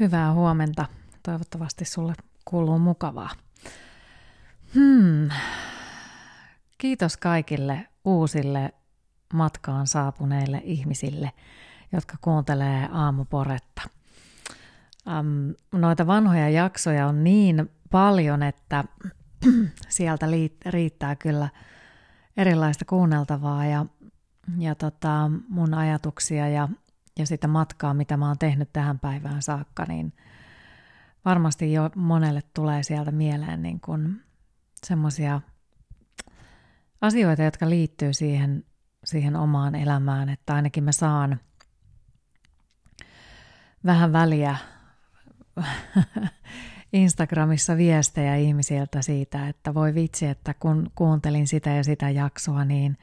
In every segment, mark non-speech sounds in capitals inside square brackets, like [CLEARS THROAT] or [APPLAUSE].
Hyvää huomenta. Toivottavasti sulle kuuluu mukavaa. Hmm. Kiitos kaikille uusille matkaan saapuneille ihmisille, jotka kuuntelee aamuporetta. Um, noita vanhoja jaksoja on niin paljon, että [CLEARS THROAT] sieltä riittää kyllä erilaista kuunneltavaa ja, ja tota, mun ajatuksia ja ja sitä matkaa, mitä mä oon tehnyt tähän päivään saakka, niin varmasti jo monelle tulee sieltä mieleen niin kuin semmoisia asioita, jotka liittyy siihen, siihen omaan elämään, että ainakin mä saan vähän väliä [LAUGHS] Instagramissa viestejä ihmisiltä siitä, että voi vitsi, että kun kuuntelin sitä ja sitä jaksoa, niin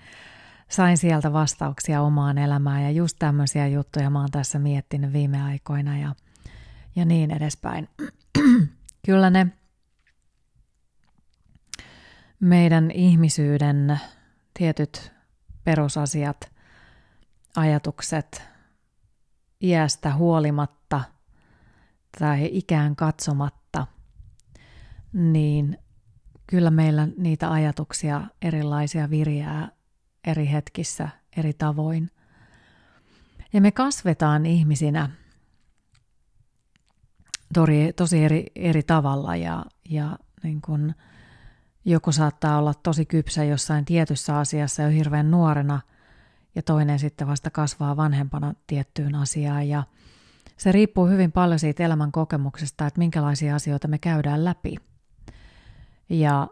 sain sieltä vastauksia omaan elämään ja just tämmöisiä juttuja mä oon tässä miettinyt viime aikoina ja, ja niin edespäin. [CLEARS THROAT] Kyllä ne meidän ihmisyyden tietyt perusasiat, ajatukset iästä huolimatta tai ikään katsomatta, niin kyllä meillä niitä ajatuksia erilaisia virjää eri hetkissä eri tavoin. Ja me kasvetaan ihmisinä tosi, tosi eri, eri tavalla ja, ja niin kun joku saattaa olla tosi kypsä jossain tietyssä asiassa jo hirveän nuorena ja toinen sitten vasta kasvaa vanhempana tiettyyn asiaan ja se riippuu hyvin paljon siitä elämän kokemuksesta, että minkälaisia asioita me käydään läpi. Ja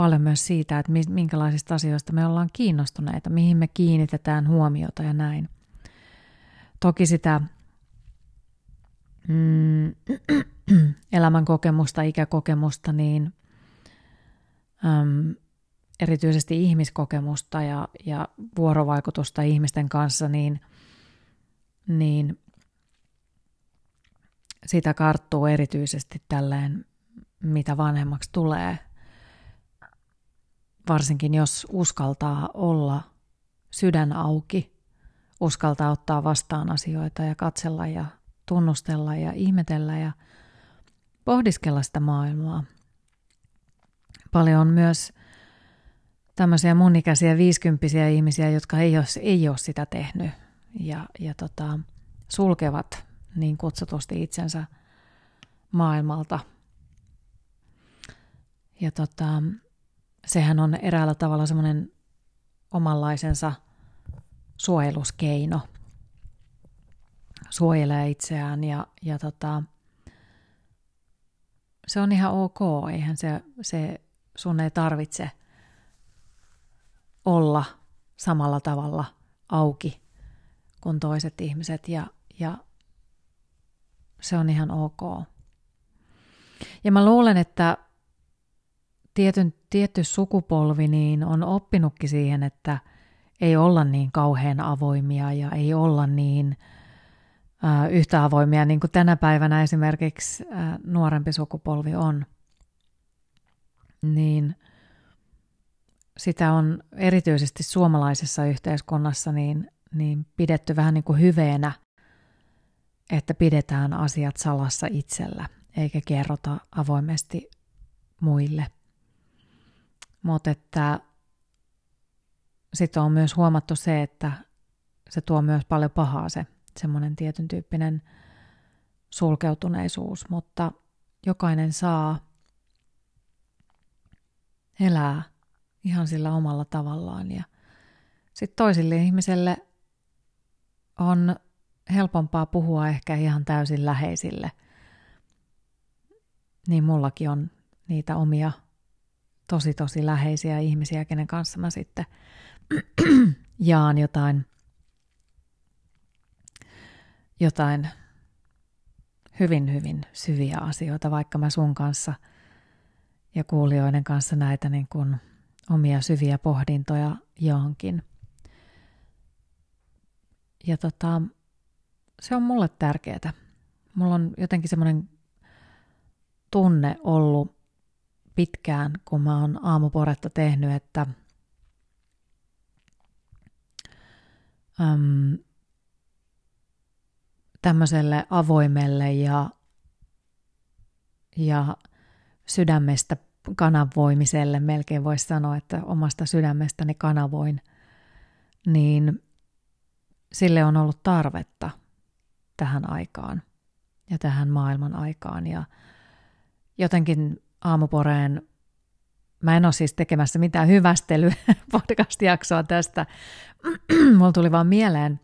paljon myös siitä, että minkälaisista asioista me ollaan kiinnostuneita, mihin me kiinnitetään huomiota ja näin. Toki sitä mm, [CLEARS THROAT] elämän kokemusta, ikäkokemusta, niin äm, erityisesti ihmiskokemusta ja, ja vuorovaikutusta ihmisten kanssa, niin, niin sitä karttuu erityisesti tälleen, mitä vanhemmaksi tulee – varsinkin jos uskaltaa olla sydän auki, uskaltaa ottaa vastaan asioita ja katsella ja tunnustella ja ihmetellä ja pohdiskella sitä maailmaa. Paljon on myös tämmöisiä mun ikäisiä viisikymppisiä ihmisiä, jotka ei ole, ei ole sitä tehnyt ja, ja tota, sulkevat niin kutsutusti itsensä maailmalta. Ja tota, sehän on eräällä tavalla semmoinen omanlaisensa suojeluskeino. Suojelee itseään ja, ja tota, se on ihan ok, eihän se, se sun ei tarvitse olla samalla tavalla auki kuin toiset ihmiset ja, ja se on ihan ok. Ja mä luulen, että tietyn, tietty sukupolvi niin on oppinutkin siihen, että ei olla niin kauhean avoimia ja ei olla niin äh, yhtä avoimia niin kuin tänä päivänä esimerkiksi äh, nuorempi sukupolvi on. Niin sitä on erityisesti suomalaisessa yhteiskunnassa niin, niin pidetty vähän niin kuin hyveenä, että pidetään asiat salassa itsellä eikä kerrota avoimesti muille – mutta että sitten on myös huomattu se, että se tuo myös paljon pahaa se semmoinen tietyn tyyppinen sulkeutuneisuus, mutta jokainen saa elää ihan sillä omalla tavallaan ja sitten toisille ihmiselle on helpompaa puhua ehkä ihan täysin läheisille. Niin mullakin on niitä omia tosi tosi läheisiä ihmisiä, kenen kanssa mä sitten [CLEARS THROAT] jaan jotain, jotain hyvin hyvin syviä asioita, vaikka mä sun kanssa ja kuulijoiden kanssa näitä niin kuin omia syviä pohdintoja johonkin. Ja tota, se on mulle tärkeää. Mulla on jotenkin semmoinen tunne ollut pitkään, kun mä oon aamuporetta tehnyt, että äm, tämmöiselle avoimelle ja, ja sydämestä kanavoimiselle, melkein voisi sanoa, että omasta sydämestäni kanavoin, niin sille on ollut tarvetta tähän aikaan ja tähän maailman aikaan. Ja jotenkin aamuporeen, mä en ole siis tekemässä mitään hyvästely [LAUGHS] podcast-jaksoa tästä, [CLEARS THROAT] mulla tuli vaan mieleen,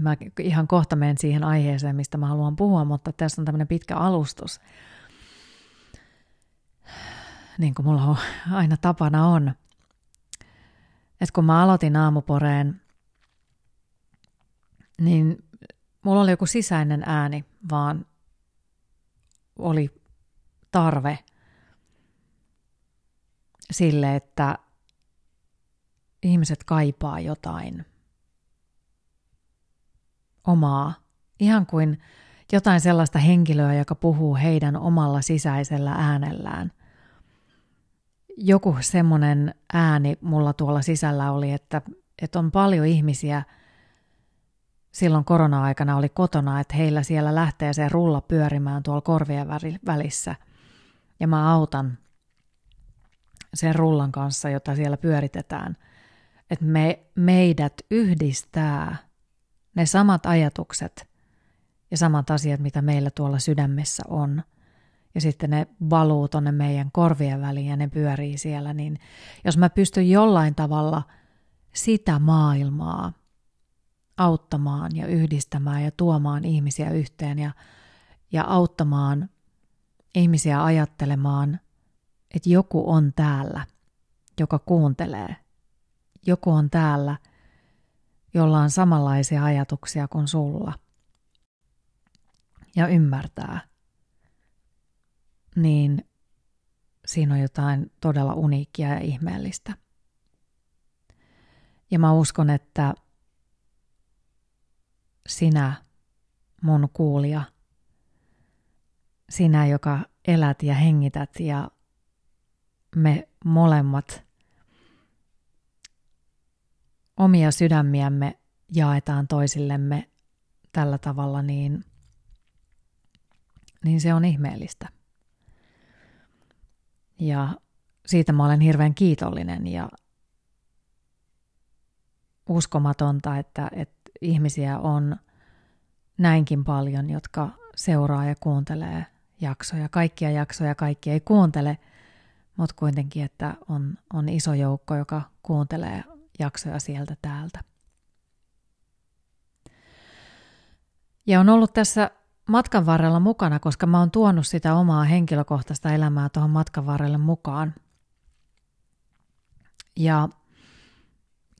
mä ihan kohta menen siihen aiheeseen, mistä mä haluan puhua, mutta tässä on tämmöinen pitkä alustus. [SIGHS] Niin kuin mulla on, [LAUGHS] aina tapana on. Että kun mä aloitin aamuporeen, niin mulla oli joku sisäinen ääni, vaan oli tarve sille, että ihmiset kaipaa jotain omaa, ihan kuin jotain sellaista henkilöä, joka puhuu heidän omalla sisäisellä äänellään. Joku semmoinen ääni mulla tuolla sisällä oli, että, että on paljon ihmisiä – silloin korona-aikana oli kotona, että heillä siellä lähtee se rulla pyörimään tuolla korvien välissä. Ja mä autan sen rullan kanssa, jota siellä pyöritetään. Että me, meidät yhdistää ne samat ajatukset ja samat asiat, mitä meillä tuolla sydämessä on. Ja sitten ne valuu tonne meidän korvien väliin ja ne pyörii siellä. Niin jos mä pystyn jollain tavalla sitä maailmaa auttamaan ja yhdistämään ja tuomaan ihmisiä yhteen ja, ja auttamaan ihmisiä ajattelemaan, että joku on täällä, joka kuuntelee. Joku on täällä, jolla on samanlaisia ajatuksia kuin sulla. Ja ymmärtää. Niin siinä on jotain todella uniikkia ja ihmeellistä. Ja mä uskon, että sinä, mun kuulija, sinä, joka elät ja hengität ja me molemmat omia sydämiämme jaetaan toisillemme tällä tavalla, niin, niin se on ihmeellistä. Ja siitä mä olen hirveän kiitollinen ja uskomatonta, että, että ihmisiä on näinkin paljon, jotka seuraa ja kuuntelee jaksoja. Kaikkia jaksoja kaikki ei kuuntele, mutta kuitenkin, että on, on iso joukko, joka kuuntelee jaksoja sieltä täältä. Ja on ollut tässä matkan varrella mukana, koska mä oon tuonut sitä omaa henkilökohtaista elämää tuohon matkan varrelle mukaan. Ja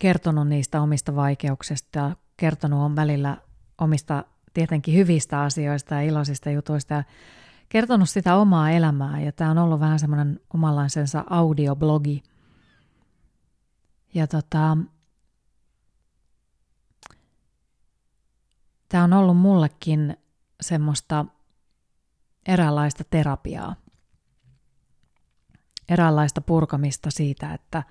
kertonut niistä omista vaikeuksista, kertonut on välillä omista tietenkin hyvistä asioista ja iloisista jutuista ja kertonut sitä omaa elämää ja tämä on ollut vähän semmoinen omanlaisensa audioblogi. Ja tota, tämä on ollut mullekin semmoista eräänlaista terapiaa, eräänlaista purkamista siitä, että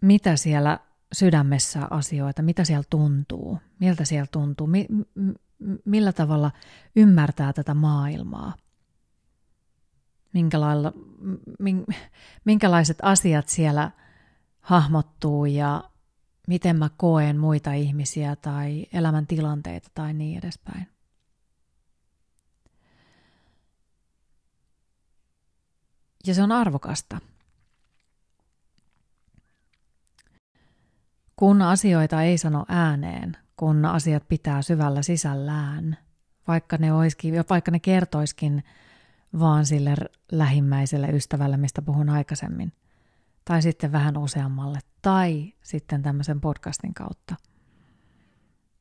mitä siellä sydämessä asioita, mitä siellä tuntuu, miltä siellä tuntuu, mi- millä tavalla ymmärtää tätä maailmaa, minkälailla, min- minkälaiset asiat siellä hahmottuu ja miten mä koen muita ihmisiä tai elämäntilanteita tai niin edespäin. Ja se on arvokasta. Kun asioita ei sano ääneen, kun asiat pitää syvällä sisällään, vaikka ne, olisikin, vaikka ne kertoiskin vaan sille lähimmäiselle ystävälle, mistä puhun aikaisemmin, tai sitten vähän useammalle, tai sitten tämmöisen podcastin kautta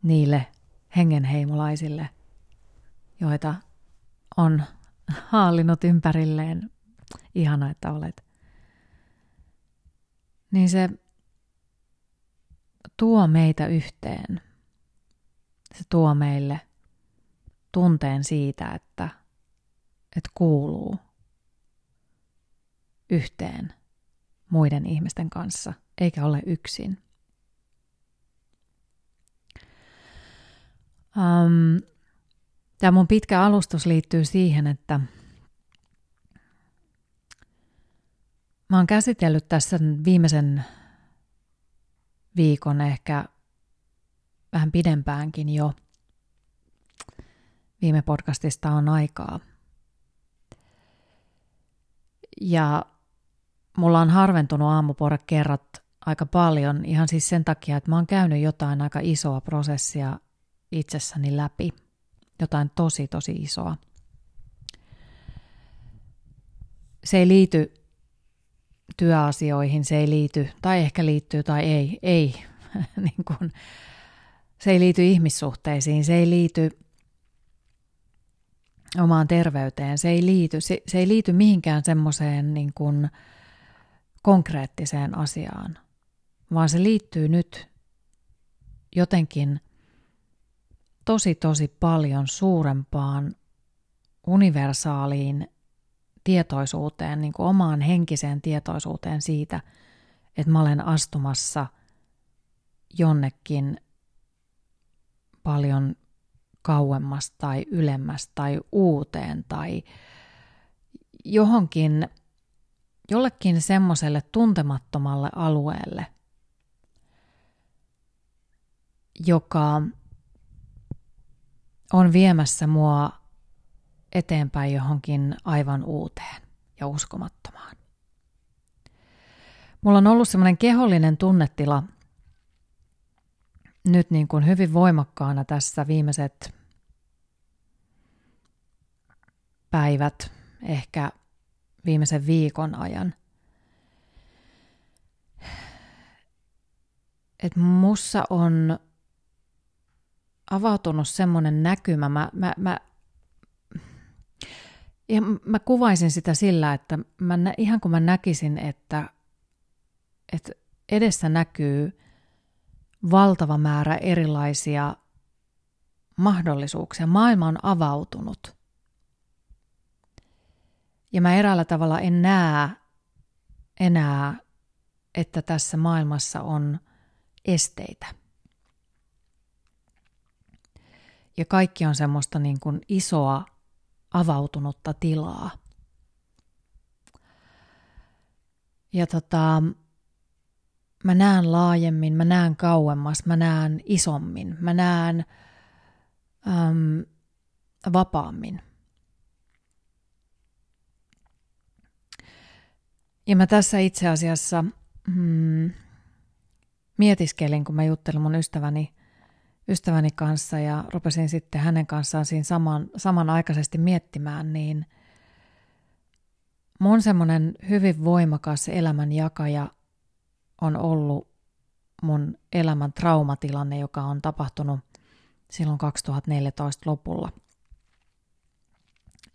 niille hengenheimolaisille, joita on haallinut ympärilleen. Ihana, että olet. Niin se tuo meitä yhteen. Se tuo meille tunteen siitä, että, että kuuluu yhteen muiden ihmisten kanssa, eikä ole yksin. Um, Tämä mun pitkä alustus liittyy siihen, että mä oon käsitellyt tässä viimeisen viikon ehkä vähän pidempäänkin jo. Viime podcastista on aikaa. Ja mulla on harventunut aamuporekerrat aika paljon ihan siis sen takia, että mä oon käynyt jotain aika isoa prosessia itsessäni läpi. Jotain tosi tosi isoa. Se ei liity työasioihin, se ei liity, tai ehkä liittyy tai ei, ei. [LAUGHS] niin kuin, se ei liity ihmissuhteisiin, se ei liity omaan terveyteen, se ei liity, se, se ei liity mihinkään semmoiseen niin kuin konkreettiseen asiaan, vaan se liittyy nyt jotenkin tosi tosi paljon suurempaan universaaliin tietoisuuteen, niin kuin omaan henkiseen tietoisuuteen siitä, että mä olen astumassa jonnekin paljon kauemmas tai ylemmäs tai uuteen tai johonkin, jollekin semmoiselle tuntemattomalle alueelle, joka on viemässä mua eteenpäin johonkin aivan uuteen ja uskomattomaan. Mulla on ollut semmoinen kehollinen tunnetila nyt niin kuin hyvin voimakkaana tässä viimeiset päivät, ehkä viimeisen viikon ajan. Että mussa on avautunut semmoinen näkymä, mä, mä, mä, ja mä kuvaisin sitä sillä, että mä, ihan kun mä näkisin, että, että edessä näkyy valtava määrä erilaisia mahdollisuuksia. Maailma on avautunut. Ja mä eräällä tavalla en näe enää, että tässä maailmassa on esteitä. Ja kaikki on semmoista niin kuin isoa avautunutta tilaa. Ja tota, mä näen laajemmin, mä näen kauemmas, mä näen isommin, mä näen äm, vapaammin. Ja mä tässä itse asiassa mm, mietiskelin, kun mä juttelin mun ystäväni, ystäväni kanssa ja rupesin sitten hänen kanssaan siinä saman, samanaikaisesti miettimään, niin mun semmoinen hyvin voimakas elämän jakaja on ollut mun elämän traumatilanne, joka on tapahtunut silloin 2014 lopulla,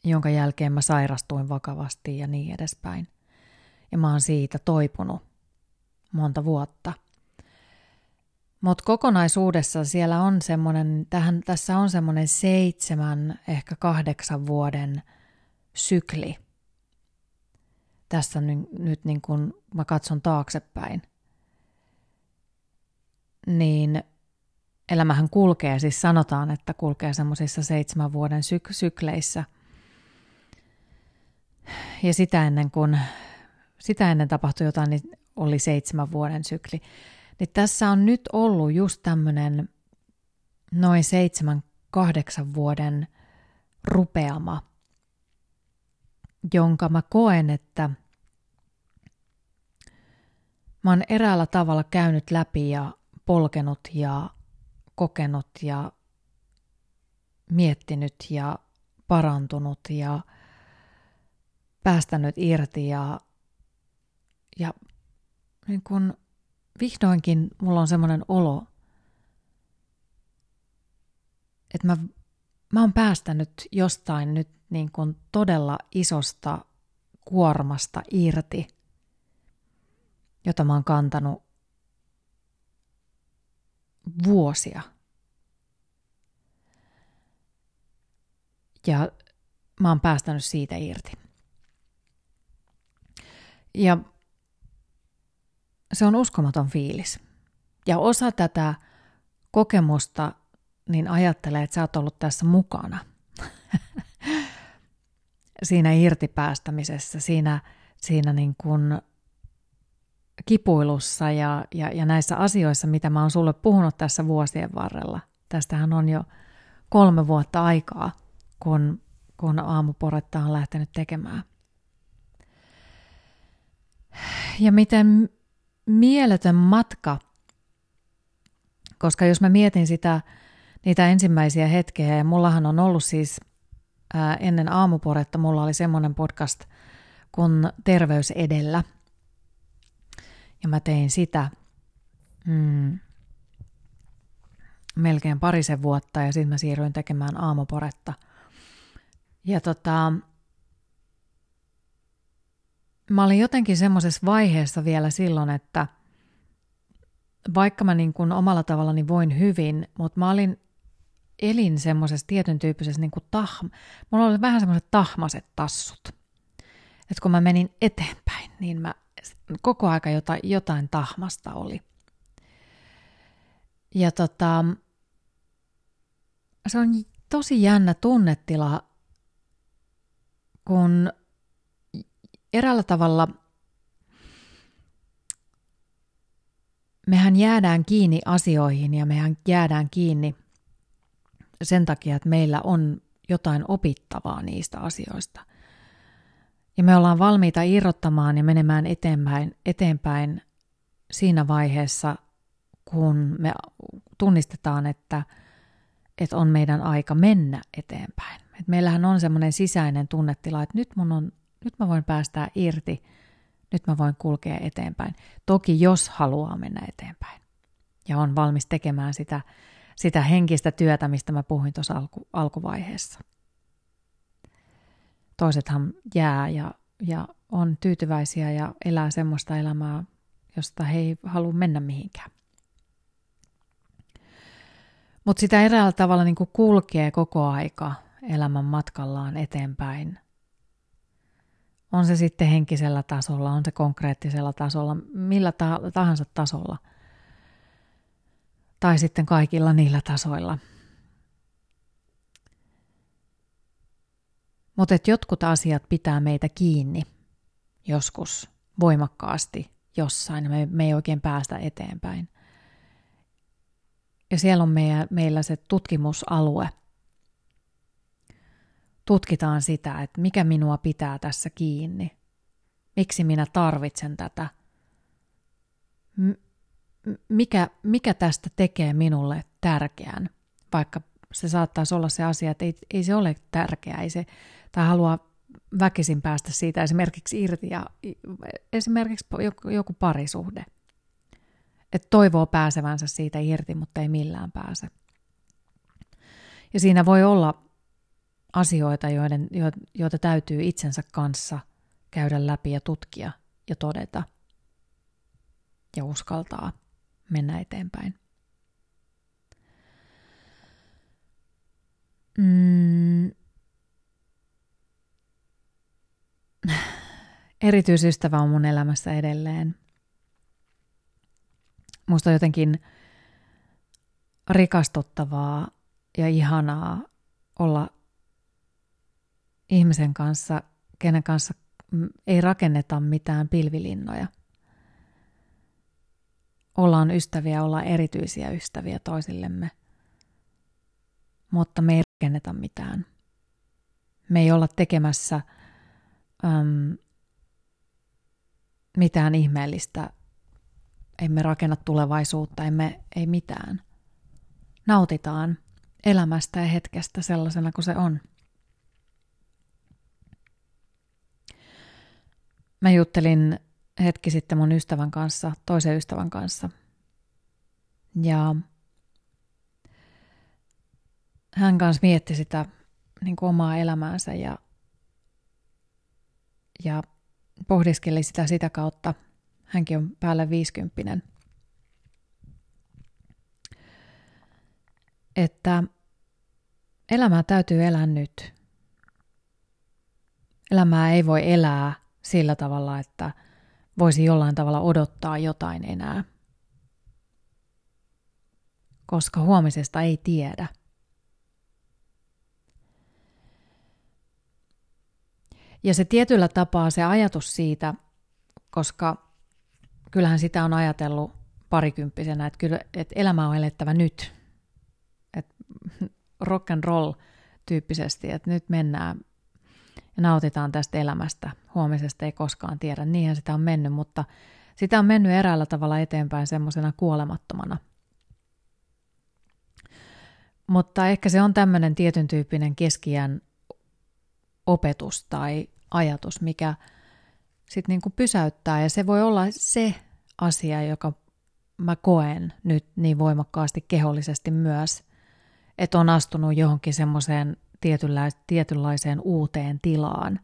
jonka jälkeen mä sairastuin vakavasti ja niin edespäin. Ja mä oon siitä toipunut monta vuotta. Mutta kokonaisuudessa siellä on semmoinen, tähän, tässä on semmoinen seitsemän, ehkä kahdeksan vuoden sykli. Tässä nyt, nyt niin kun mä katson taaksepäin niin elämähän kulkee, siis sanotaan, että kulkee semmoisissa seitsemän vuoden syk- sykleissä. Ja sitä ennen kuin sitä ennen tapahtui jotain, niin oli seitsemän vuoden sykli. Niin tässä on nyt ollut just tämmöinen noin seitsemän, kahdeksan vuoden rupeama, jonka mä koen, että mä oon eräällä tavalla käynyt läpi ja polkenut ja kokenut ja miettinyt ja parantunut ja päästänyt irti ja, ja niin kun vihdoinkin mulla on semmoinen olo, että mä, mä oon päästänyt jostain nyt niin kun todella isosta kuormasta irti, jota mä oon kantanut vuosia. Ja mä oon päästänyt siitä irti. Ja se on uskomaton fiilis. Ja osa tätä kokemusta niin ajattele, että sä oot ollut tässä mukana. [LAUGHS] siinä irtipäästämisessä, siinä, siinä niin kuin kipuilussa ja, ja, ja näissä asioissa, mitä mä oon sulle puhunut tässä vuosien varrella. Tästähän on jo kolme vuotta aikaa, kun, kun aamuporetta on lähtenyt tekemään. Ja miten mieletön matka, koska jos mä mietin sitä, niitä ensimmäisiä hetkiä, ja mullahan on ollut siis ää, ennen aamuporetta, mulla oli semmoinen podcast kuin Terveys edellä, ja mä tein sitä mm, melkein parisen vuotta, ja sitten mä siirryin tekemään aamuporetta. Ja tota, mä olin jotenkin semmoisessa vaiheessa vielä silloin, että vaikka mä niin kuin omalla tavallani voin hyvin, mutta mä olin elin semmoisessa tietyn tyyppisessä niin kuin tahm, mulla oli vähän semmoiset tahmaset tassut. Että kun mä menin eteenpäin, niin mä koko aika jotain, jotain tahmasta oli. Ja tota, se on tosi jännä tunnetila, kun eräällä tavalla mehän jäädään kiinni asioihin ja mehän jäädään kiinni sen takia, että meillä on jotain opittavaa niistä asioista. Ja me ollaan valmiita irrottamaan ja menemään eteenpäin, eteenpäin siinä vaiheessa, kun me tunnistetaan, että, että on meidän aika mennä eteenpäin. Et meillähän on semmoinen sisäinen tunnetila, että nyt mun on nyt mä voin päästää irti, nyt mä voin kulkea eteenpäin. Toki jos haluaa mennä eteenpäin ja on valmis tekemään sitä, sitä henkistä työtä, mistä mä puhuin tuossa alku, alkuvaiheessa. Toisethan jää ja, ja on tyytyväisiä ja elää semmoista elämää, josta he ei halua mennä mihinkään. Mutta sitä eräällä tavalla niin kulkee koko aika elämän matkallaan eteenpäin – on se sitten henkisellä tasolla, on se konkreettisella tasolla, millä tahansa tasolla. Tai sitten kaikilla niillä tasoilla. Mutta jotkut asiat pitää meitä kiinni joskus voimakkaasti jossain, me, me ei oikein päästä eteenpäin. Ja siellä on meidän, meillä se tutkimusalue – tutkitaan sitä, että mikä minua pitää tässä kiinni. Miksi minä tarvitsen tätä? Mikä, mikä tästä tekee minulle tärkeän? Vaikka se saattaisi olla se asia, että ei, ei se ole tärkeää, ei se, tai haluaa väkisin päästä siitä esimerkiksi irti ja esimerkiksi joku, parisuhde. Että toivoo pääsevänsä siitä irti, mutta ei millään pääse. Ja siinä voi olla asioita, joiden, joita täytyy itsensä kanssa käydä läpi ja tutkia ja todeta ja uskaltaa mennä eteenpäin. Mm. Erityisystävä on mun elämässä edelleen. Musta on jotenkin rikastuttavaa ja ihanaa olla ihmisen kanssa, kenen kanssa ei rakenneta mitään pilvilinnoja. Ollaan ystäviä, ollaan erityisiä ystäviä toisillemme, mutta me ei rakenneta mitään. Me ei olla tekemässä äm, mitään ihmeellistä, emme rakenna tulevaisuutta, emme, ei mitään. Nautitaan elämästä ja hetkestä sellaisena kuin se on. Mä juttelin hetki sitten mun ystävän kanssa, toisen ystävän kanssa. Ja hän kanssa mietti sitä niin kuin omaa elämäänsä ja, ja pohdiskeli sitä sitä kautta. Hänkin on päälle viisikymppinen. Että elämää täytyy elää nyt. Elämää ei voi elää sillä tavalla, että voisi jollain tavalla odottaa jotain enää. Koska huomisesta ei tiedä. Ja se tietyllä tapaa se ajatus siitä, koska kyllähän sitä on ajatellut parikymppisenä, että, kyllä, että elämä on elettävä nyt. Että rock and roll tyyppisesti, että nyt mennään ja nautitaan tästä elämästä. Huomisesta ei koskaan tiedä. Niinhän sitä on mennyt, mutta sitä on mennyt eräällä tavalla eteenpäin semmoisena kuolemattomana. Mutta ehkä se on tämmöinen tietyn tyyppinen keskiän opetus tai ajatus, mikä sitten niinku pysäyttää. Ja se voi olla se asia, joka mä koen nyt niin voimakkaasti kehollisesti myös, että on astunut johonkin semmoiseen tietynlaiseen uuteen tilaan,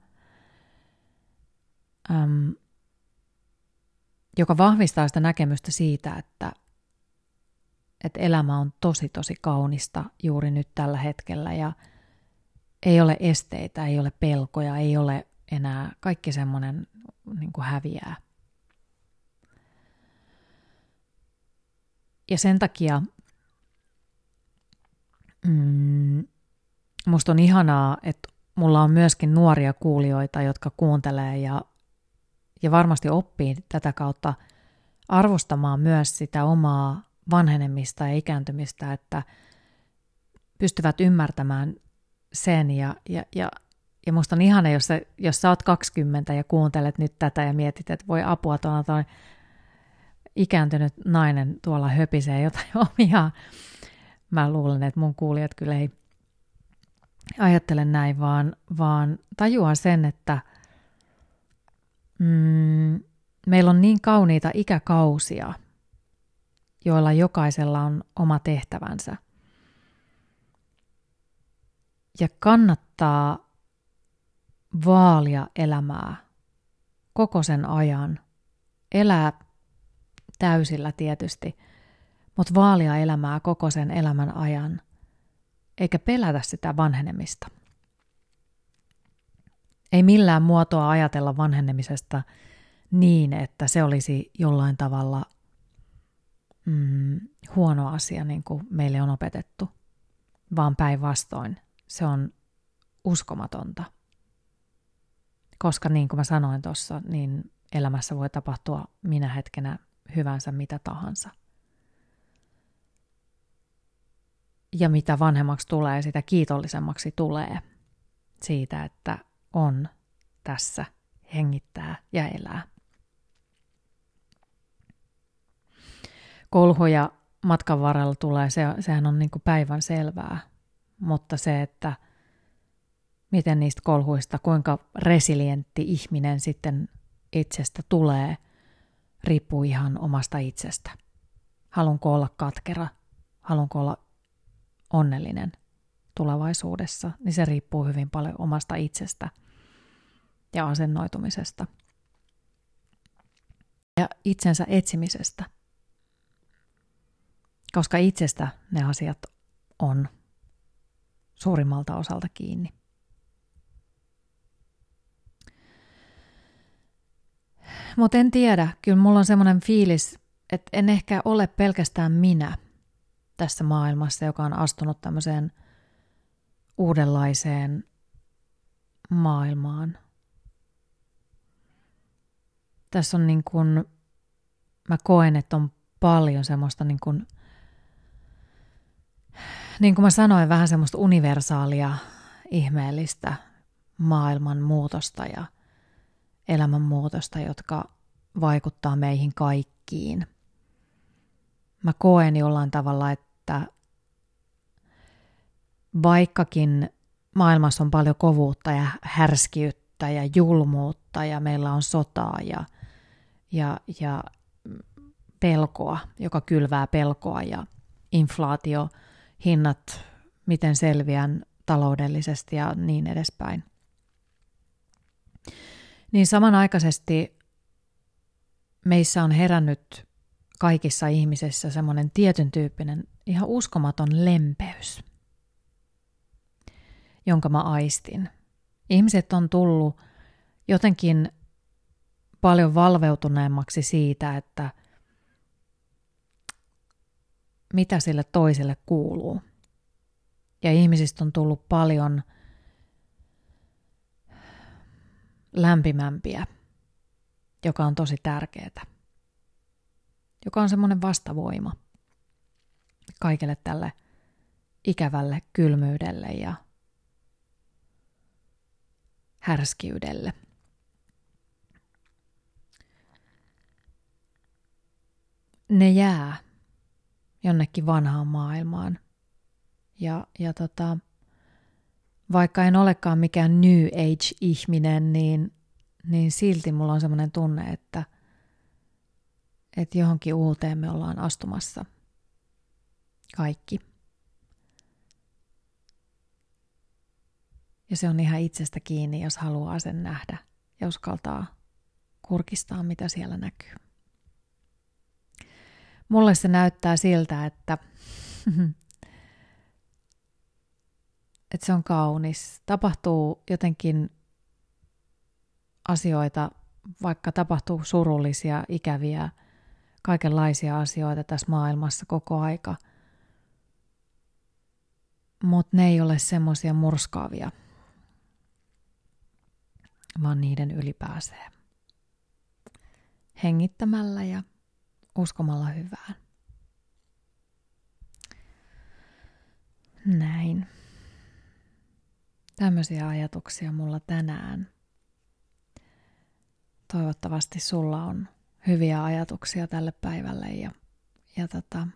äm, joka vahvistaa sitä näkemystä siitä, että, että elämä on tosi tosi kaunista juuri nyt tällä hetkellä ja ei ole esteitä, ei ole pelkoja, ei ole enää kaikki semmoinen niin häviää. Ja sen takia mm, on ihanaa, että mulla on myöskin nuoria kuulijoita, jotka kuuntelee ja, ja varmasti oppii tätä kautta arvostamaan myös sitä omaa vanhenemista ja ikääntymistä, että pystyvät ymmärtämään sen ja, ja, ja, ja musta on ihana, jos sä, jos sä oot 20 ja kuuntelet nyt tätä ja mietit, että voi apua tuolla toi ikääntynyt nainen tuolla höpisee jotain [LAUGHS] omia. Mä luulen, että mun kuulijat kyllä ei ajattele näin, vaan, vaan tajua sen, että mm, meillä on niin kauniita ikäkausia, joilla jokaisella on oma tehtävänsä. Ja kannattaa vaalia elämää koko sen ajan. Elää täysillä tietysti, mutta vaalia elämää koko sen elämän ajan, eikä pelätä sitä vanhenemista. Ei millään muotoa ajatella vanhenemisesta niin, että se olisi jollain tavalla mm, huono asia, niin kuin meille on opetettu, vaan päinvastoin se on uskomatonta. Koska niin kuin mä sanoin tuossa, niin elämässä voi tapahtua minä hetkenä hyvänsä mitä tahansa. Ja mitä vanhemmaksi tulee, sitä kiitollisemmaksi tulee siitä, että on tässä, hengittää ja elää. Kolhoja matkan varrella tulee, se, sehän on niin kuin päivän selvää, mutta se, että miten niistä kolhuista, kuinka resilientti ihminen sitten itsestä tulee, riippuu ihan omasta itsestä. Haluanko olla katkera, haluanko olla onnellinen tulevaisuudessa, niin se riippuu hyvin paljon omasta itsestä ja asennoitumisesta ja itsensä etsimisestä. Koska itsestä ne asiat on suurimmalta osalta kiinni. Mutta en tiedä, kyllä mulla on semmoinen fiilis, että en ehkä ole pelkästään minä tässä maailmassa, joka on astunut tämmöiseen uudenlaiseen maailmaan. Tässä on niin kuin, mä koen, että on paljon semmoista niin kuin, niin kuin mä sanoin, vähän semmoista universaalia, ihmeellistä maailman muutosta ja elämänmuutosta, jotka vaikuttaa meihin kaikkiin. Mä koen jollain tavalla, että vaikkakin maailmassa on paljon kovuutta ja härskiyttä ja julmuutta ja meillä on sotaa ja, ja, ja pelkoa, joka kylvää pelkoa ja inflaatio, hinnat, miten selviän taloudellisesti ja niin edespäin – niin samanaikaisesti meissä on herännyt kaikissa ihmisissä semmoinen tietyn tyyppinen ihan uskomaton lempeys, jonka mä aistin. Ihmiset on tullut jotenkin paljon valveutuneemmaksi siitä, että mitä sille toiselle kuuluu. Ja ihmisistä on tullut paljon – lämpimämpiä, joka on tosi tärkeää, joka on semmoinen vastavoima kaikelle tälle ikävälle kylmyydelle ja härskiydelle. Ne jää jonnekin vanhaan maailmaan. Ja, ja tota, vaikka en olekaan mikään New Age-ihminen, niin, niin silti mulla on semmoinen tunne, että, että johonkin uuteen me ollaan astumassa. Kaikki. Ja se on ihan itsestä kiinni, jos haluaa sen nähdä ja uskaltaa kurkistaa, mitä siellä näkyy. Mulle se näyttää siltä, että, [LAUGHS] että se on kaunis. Tapahtuu jotenkin asioita, vaikka tapahtuu surullisia, ikäviä, kaikenlaisia asioita tässä maailmassa koko aika. Mutta ne ei ole semmoisia murskaavia – vaan niiden yli pääsee. Hengittämällä ja uskomalla hyvään. Näin. Tämmöisiä ajatuksia mulla tänään. Toivottavasti sulla on hyviä ajatuksia tälle päivälle ja, ja tota,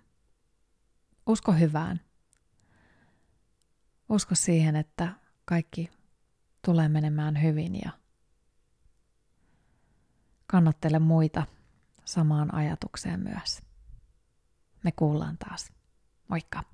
usko hyvään. Usko siihen, että kaikki tulee menemään hyvin ja kannattele muita samaan ajatukseen myös. Me kuullaan taas. Moikka!